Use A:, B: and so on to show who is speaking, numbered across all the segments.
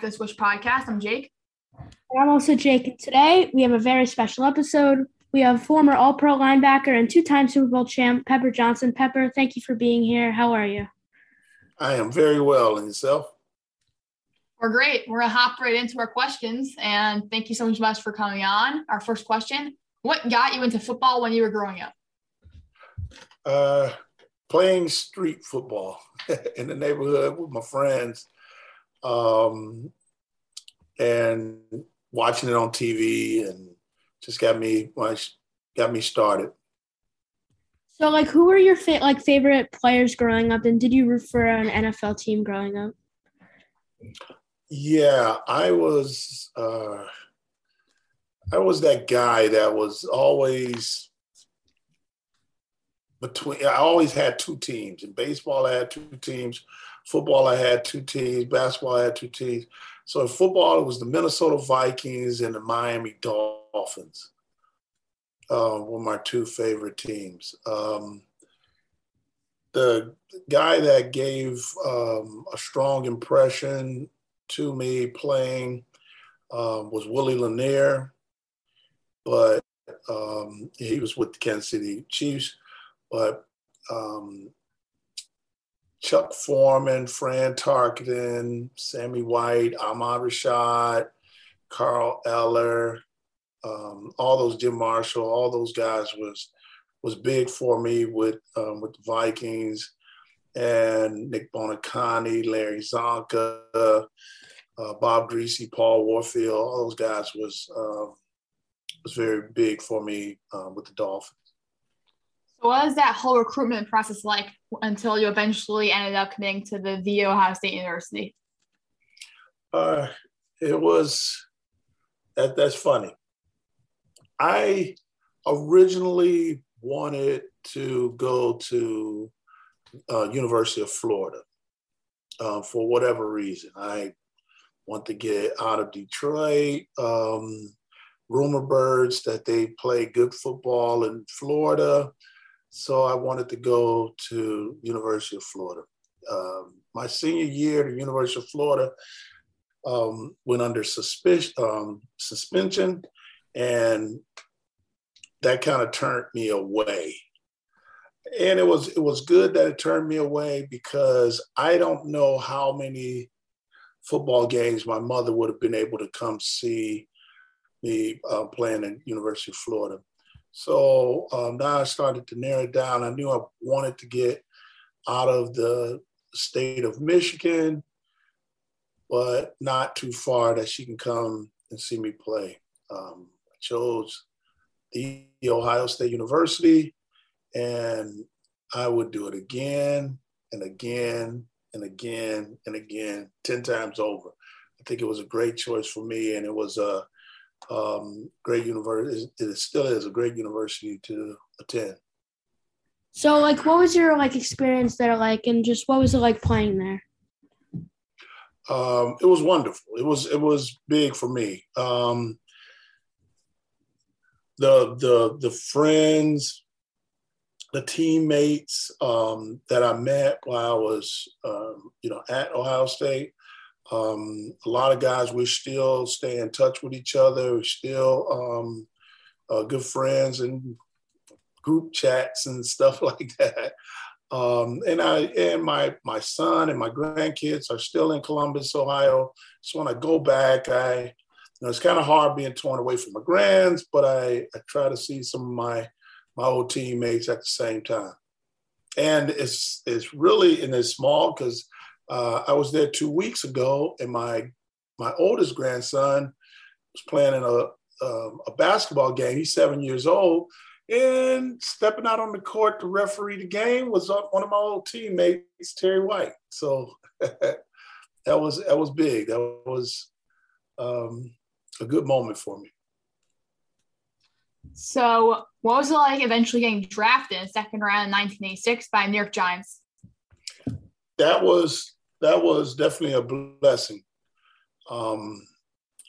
A: guys, welcome back to the Swish Podcast. I'm Jake.
B: And I'm also Jake. And today we have a very special episode. We have former All Pro linebacker and two time Super Bowl champ, Pepper Johnson. Pepper, thank you for being here. How are you?
C: I am very well. And yourself?
A: We're great. We're going to hop right into our questions. And thank you so much for coming on. Our first question What got you into football when you were growing up?
C: Uh, playing street football in the neighborhood with my friends um, and watching it on TV and just got me got me started.
B: So, like, who were your fa- like favorite players growing up, and did you root for an NFL team growing up?
C: Yeah, I was. Uh, I was that guy that was always between. I always had two teams. In baseball, I had two teams. Football, I had two teams. Basketball, I had two teams. So in football, it was the Minnesota Vikings and the Miami Dolphins. Uh, were my two favorite teams. Um, the guy that gave um, a strong impression to me playing um, was Willie Lanier, but um, he was with the Kansas City Chiefs. But um, Chuck Foreman, Fran Tarkenton, Sammy White, Ahmad Rashad, Carl Eller, um, all those Jim Marshall, all those guys was was big for me with um, with the Vikings and Nick Buoniconti, Larry Csonka, uh, Bob Griese, Paul Warfield, all those guys was um, was very big for me uh, with the Dolphins.
A: So what was that whole recruitment process like until you eventually ended up committing to the The Ohio State University?
C: Uh, it was that. That's funny. I originally wanted to go to uh, University of Florida uh, for whatever reason. I want to get out of Detroit. Um, rumor birds that they play good football in Florida. So I wanted to go to University of Florida. Um, my senior year at the University of Florida um, went under suspicion, um, suspension, and that kind of turned me away. And it was it was good that it turned me away because I don't know how many football games my mother would have been able to come see me uh, playing at University of Florida. So um, now I started to narrow it down. I knew I wanted to get out of the state of Michigan, but not too far that she can come and see me play. Um, I chose the Ohio State University, and I would do it again and again and again and again, 10 times over. I think it was a great choice for me, and it was a um, great university. It still is a great university to attend.
B: So, like, what was your like experience there like, and just what was it like playing there?
C: Um, it was wonderful. It was it was big for me. Um, the the the friends, the teammates um, that I met while I was um, you know at Ohio State um, a lot of guys, we still stay in touch with each other. We're still um, uh, good friends and group chats and stuff like that. Um, and I and my my son and my grandkids are still in Columbus, Ohio. So when I go back, I you know it's kind of hard being torn away from my grands, but I, I try to see some of my my old teammates at the same time. And it's it's really and it's small because uh, I was there two weeks ago, and my my oldest grandson was playing in a um, a basketball game. He's seven years old, and stepping out on the court to referee the game was one of my old teammates, Terry White. So that was that was big. That was um, a good moment for me.
A: So, what was it like eventually getting drafted in second round in 1986 by New York Giants?
C: That was that was definitely a blessing. Um,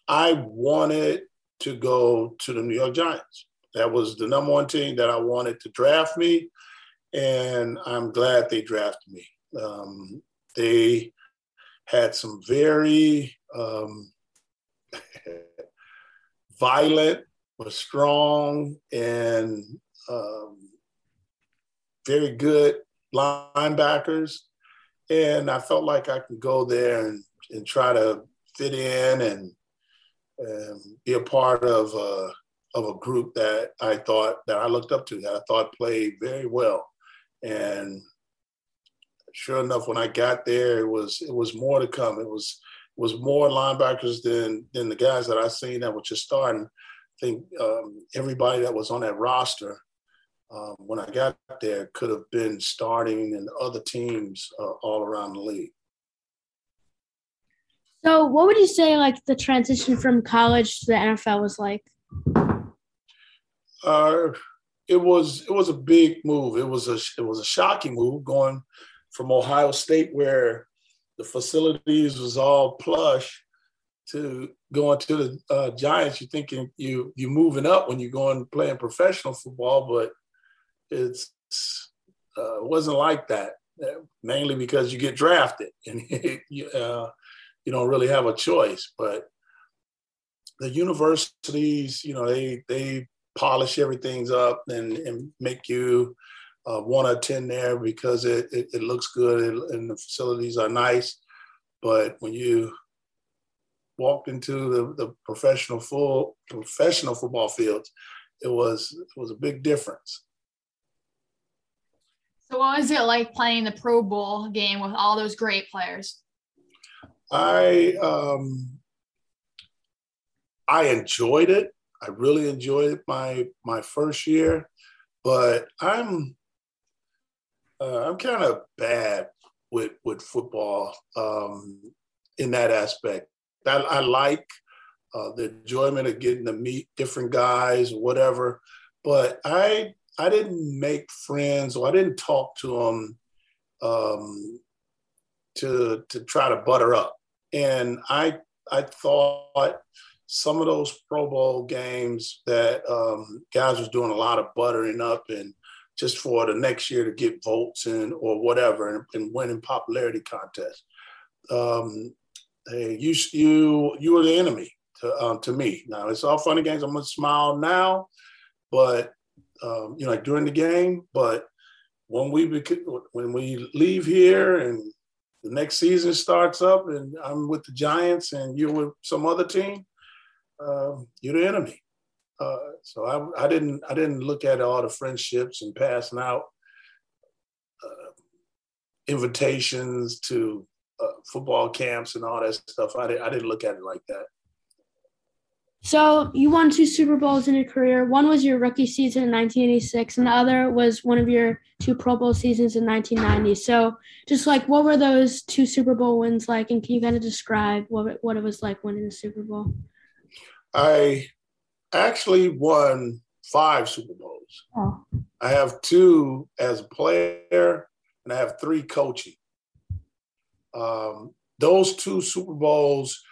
C: I wanted to go to the New York Giants. That was the number one team that I wanted to draft me, and I'm glad they drafted me. Um, they had some very um, violent, but strong, and um, very good linebackers. And I felt like I could go there and, and try to fit in and, and be a part of a, of a group that I thought that I looked up to, that I thought played very well. And sure enough, when I got there, it was it was more to come. It was it was more linebackers than than the guys that I seen that were just starting. I think um, everybody that was on that roster um, when I got there could have been starting in other teams uh, all around the league.
B: So, what would you say like the transition from college to the NFL was like?
C: Uh, it was it was a big move. It was a it was a shocking move going from Ohio State where the facilities was all plush to going to the uh, Giants. You're thinking you you moving up when you're going playing professional football, but it's uh, wasn't like that. Uh, mainly because you get drafted and you, uh, you don't really have a choice. But the universities, you know, they they polish everything up and, and make you uh, want to attend there because it, it, it looks good and the facilities are nice. But when you walked into the, the professional full professional football fields, it was it was a big difference.
A: So, what was it like playing the Pro Bowl game with all those great players?
C: I um, I enjoyed it. I really enjoyed my my first year, but I'm uh, I'm kind of bad with with football um, in that aspect. I, I like uh, the enjoyment of getting to meet different guys, or whatever. But I I didn't make friends or I didn't talk to them um, to to try to butter up. And I I thought some of those Pro Bowl games that um, guys was doing a lot of buttering up and just for the next year to get votes and or whatever and, and winning popularity contests. Um, hey, you you you were the enemy to um, to me. Now it's all funny games. I'm gonna smile now, but um, you know, like during the game. But when we when we leave here and the next season starts up, and I'm with the Giants, and you're with some other team, uh, you're the enemy. Uh, so I, I, didn't I didn't look at all the friendships and passing out uh, invitations to uh, football camps and all that stuff. I, did, I didn't look at it like that.
B: So you won two Super Bowls in your career. One was your rookie season in 1986, and the other was one of your two Pro Bowl seasons in 1990. So, just like, what were those two Super Bowl wins like, and can you kind of describe what it, what it was like winning the Super Bowl?
C: I actually won five Super Bowls. Oh. I have two as a player, and I have three coaching. Um, those two Super Bowls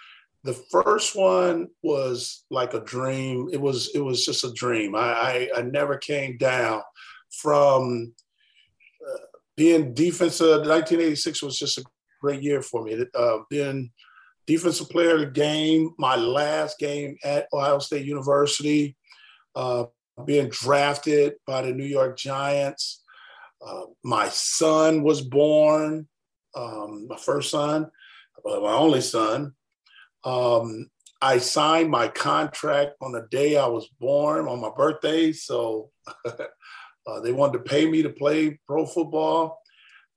C: the first one was like a dream. It was it was just a dream. I I, I never came down from uh, being defensive. 1986 was just a great year for me. Uh, being defensive player of the game, my last game at Ohio State University, uh, being drafted by the New York Giants. Uh, my son was born, um, my first son, uh, my only son. Um, I signed my contract on the day I was born, on my birthday. So uh, they wanted to pay me to play pro football.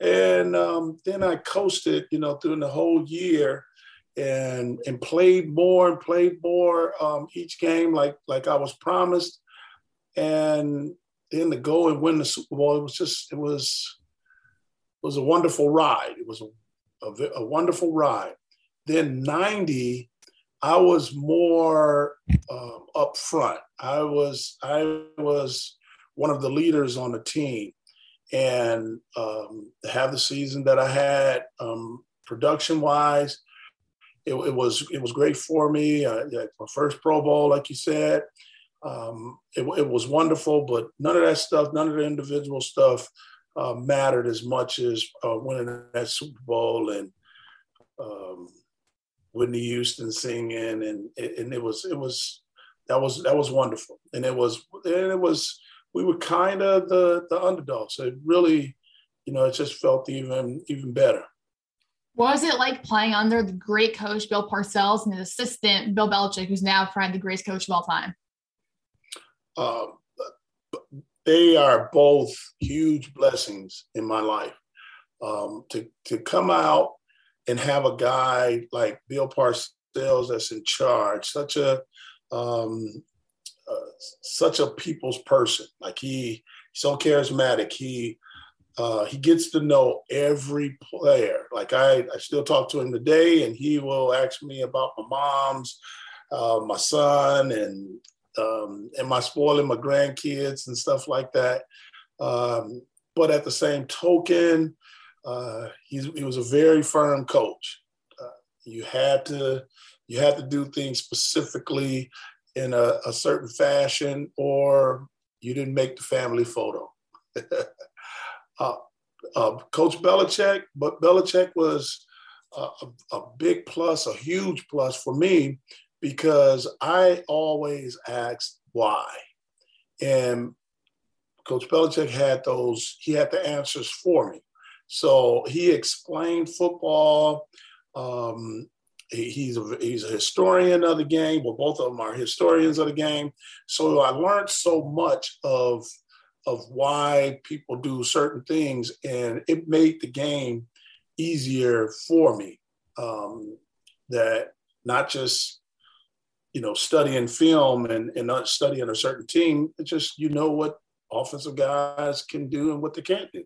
C: And um, then I coasted, you know, during the whole year and and played more and played more um, each game like like I was promised. And then to go and win the Super Bowl, it was just, it was, it was a wonderful ride. It was a, a, a wonderful ride. Then 90, I was more um, up front. I was I was one of the leaders on the team, and um, have the season that I had, um, production wise, it, it, was it was great for me. Uh, my first Pro Bowl, like you said, um, it, it, was wonderful. But none of that stuff, none of the individual stuff, uh, mattered as much as uh, winning that Super Bowl and uh, Whitney Houston singing, and and it was it was that was that was wonderful, and it was and it was we were kind of the the underdogs. So it really, you know, it just felt even even better.
A: What was it like playing under the great coach Bill Parcells and his assistant Bill Belichick, who's now probably the greatest coach of all time?
C: Um, they are both huge blessings in my life. Um, to to come out and have a guy like Bill Parcells that's in charge, such a um, uh, such a people's person. Like he so charismatic. He uh, he gets to know every player. Like I, I still talk to him today, and he will ask me about my mom's, uh, my son, and um, am I spoiling my grandkids and stuff like that. Um, but at the same token, uh, he was a very firm coach. Uh, you had to you had to do things specifically in a, a certain fashion, or you didn't make the family photo. uh, uh, Coach Belichick, but Belichick was a, a, big plus, a huge plus for me because I always asked why. And Coach Belichick had those, he had the answers for me. So he explained football. Um, he, he's, a, he's a historian of the game. Well, both of them are historians of the game. So I learned so much of, of why people do certain things, and it made the game easier for me. Um, that not just you know, studying film and, and not studying a certain team. It's just you know what offensive guys can do and what they can't do.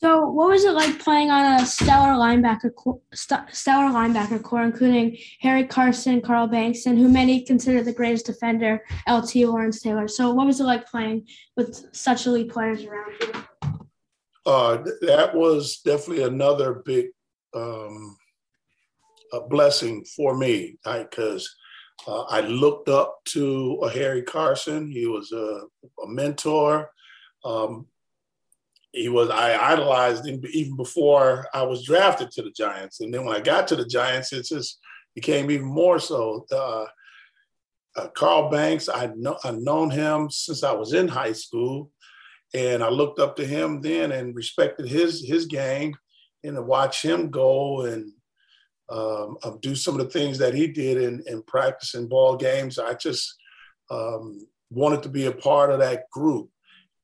B: So, what was it like playing on a stellar linebacker stellar linebacker corps, including Harry Carson, Carl Banks, and who many consider the greatest defender, LT Lawrence Taylor? So, what was it like playing with such elite players around you?
C: Uh, that was definitely another big um, blessing for me because uh, I looked up to a Harry Carson. He was a, a mentor. Um, he was I idolized him even before I was drafted to the Giants, and then when I got to the Giants, it just became even more so. Uh, uh, Carl Banks, I know I've known him since I was in high school, and I looked up to him then and respected his his game, and to watch him go and um, do some of the things that he did in, in practice and ball games. I just um, wanted to be a part of that group.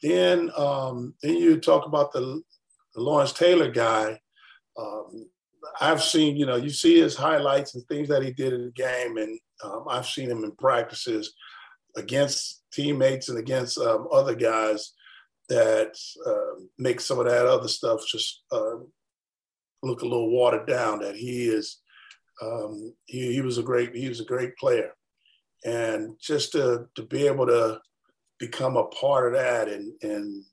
C: Then, um, then you talk about the, the Lawrence Taylor guy. Um, I've seen, you know, you see his highlights and things that he did in the game, and um, I've seen him in practices against teammates and against um, other guys that uh, make some of that other stuff just uh, look a little watered down. That he is, he, he was a great he was a great player, and just to to be able to become a part of that and and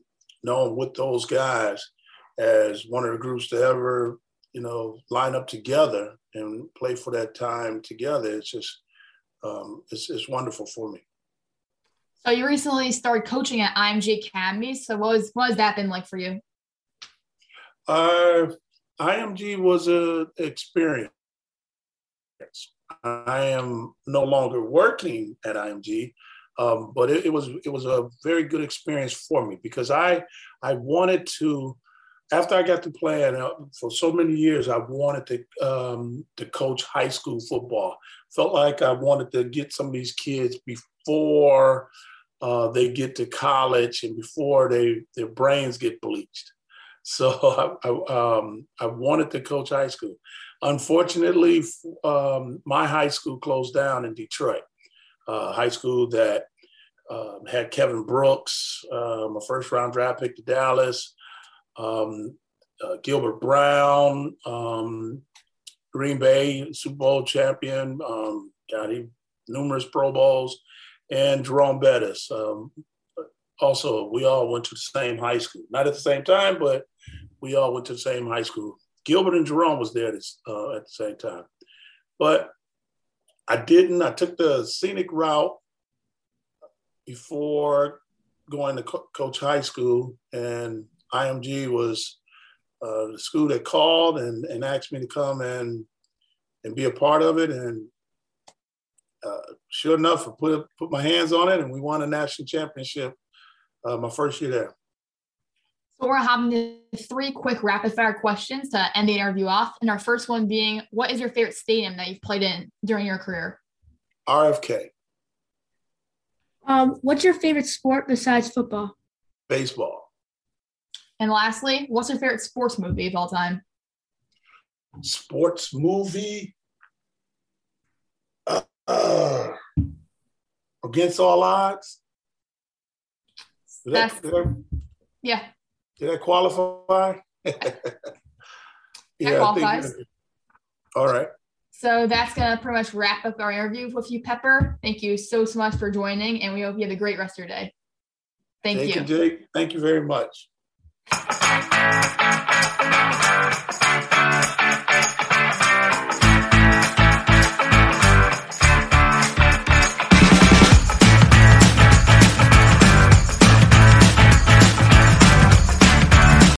C: knowing with those guys as one of the groups to ever you know line up together and play for that time together it's just um, it's, it's wonderful for me.
A: So you recently started coaching at IMG Academy. So what was what has that been like for you?
C: Uh, IMG was a experience. I am no longer working at IMG, um, but it, it, was it was a very good experience for me because I I wanted to. After I got to play uh, for so many years, I wanted to um, to coach high school football. Felt like I wanted to get some of these kids before uh, they get to college and before they their brains get bleached. So I, I, um, I wanted to coach high school. Unfortunately, um, my high school closed down in Detroit. Uh, high school that um, had Kevin Brooks, um, a first round draft pick to Dallas, um, uh, Gilbert Brown, um, Green Bay Super Bowl champion, um, got him numerous Pro Bowls, and Jerome Bettis. Um, also, we all went to the same high school, not at the same time, but we all went to the same high school. Gilbert and Jerome was there this, uh, at the same time, but I didn't. I took the scenic route before going to co- coach high school, and IMG was uh, the school that called and, and asked me to come and and be a part of it. And uh, sure enough, I put put my hands on it, and we won a national championship uh, my first year there.
A: So we're having three quick rapid fire questions to end the interview off. And our first one being, what is your favorite stadium that you've played in during your career?
C: RFK.
B: Um, what's your favorite sport besides football?
C: Baseball.
A: And lastly, what's your favorite sports movie of all time?
C: Sports movie. Uh, uh, against all odds.
A: Did that, that, yeah.
C: Did that qualify?
A: yeah, qualifies.
C: all right.
A: So that's going to pretty much wrap up our interview with you, Pepper. Thank you so, so much for joining, and we hope you have a great rest of your day. Thank,
C: Thank
A: you.
C: you, Jake. Thank you very much.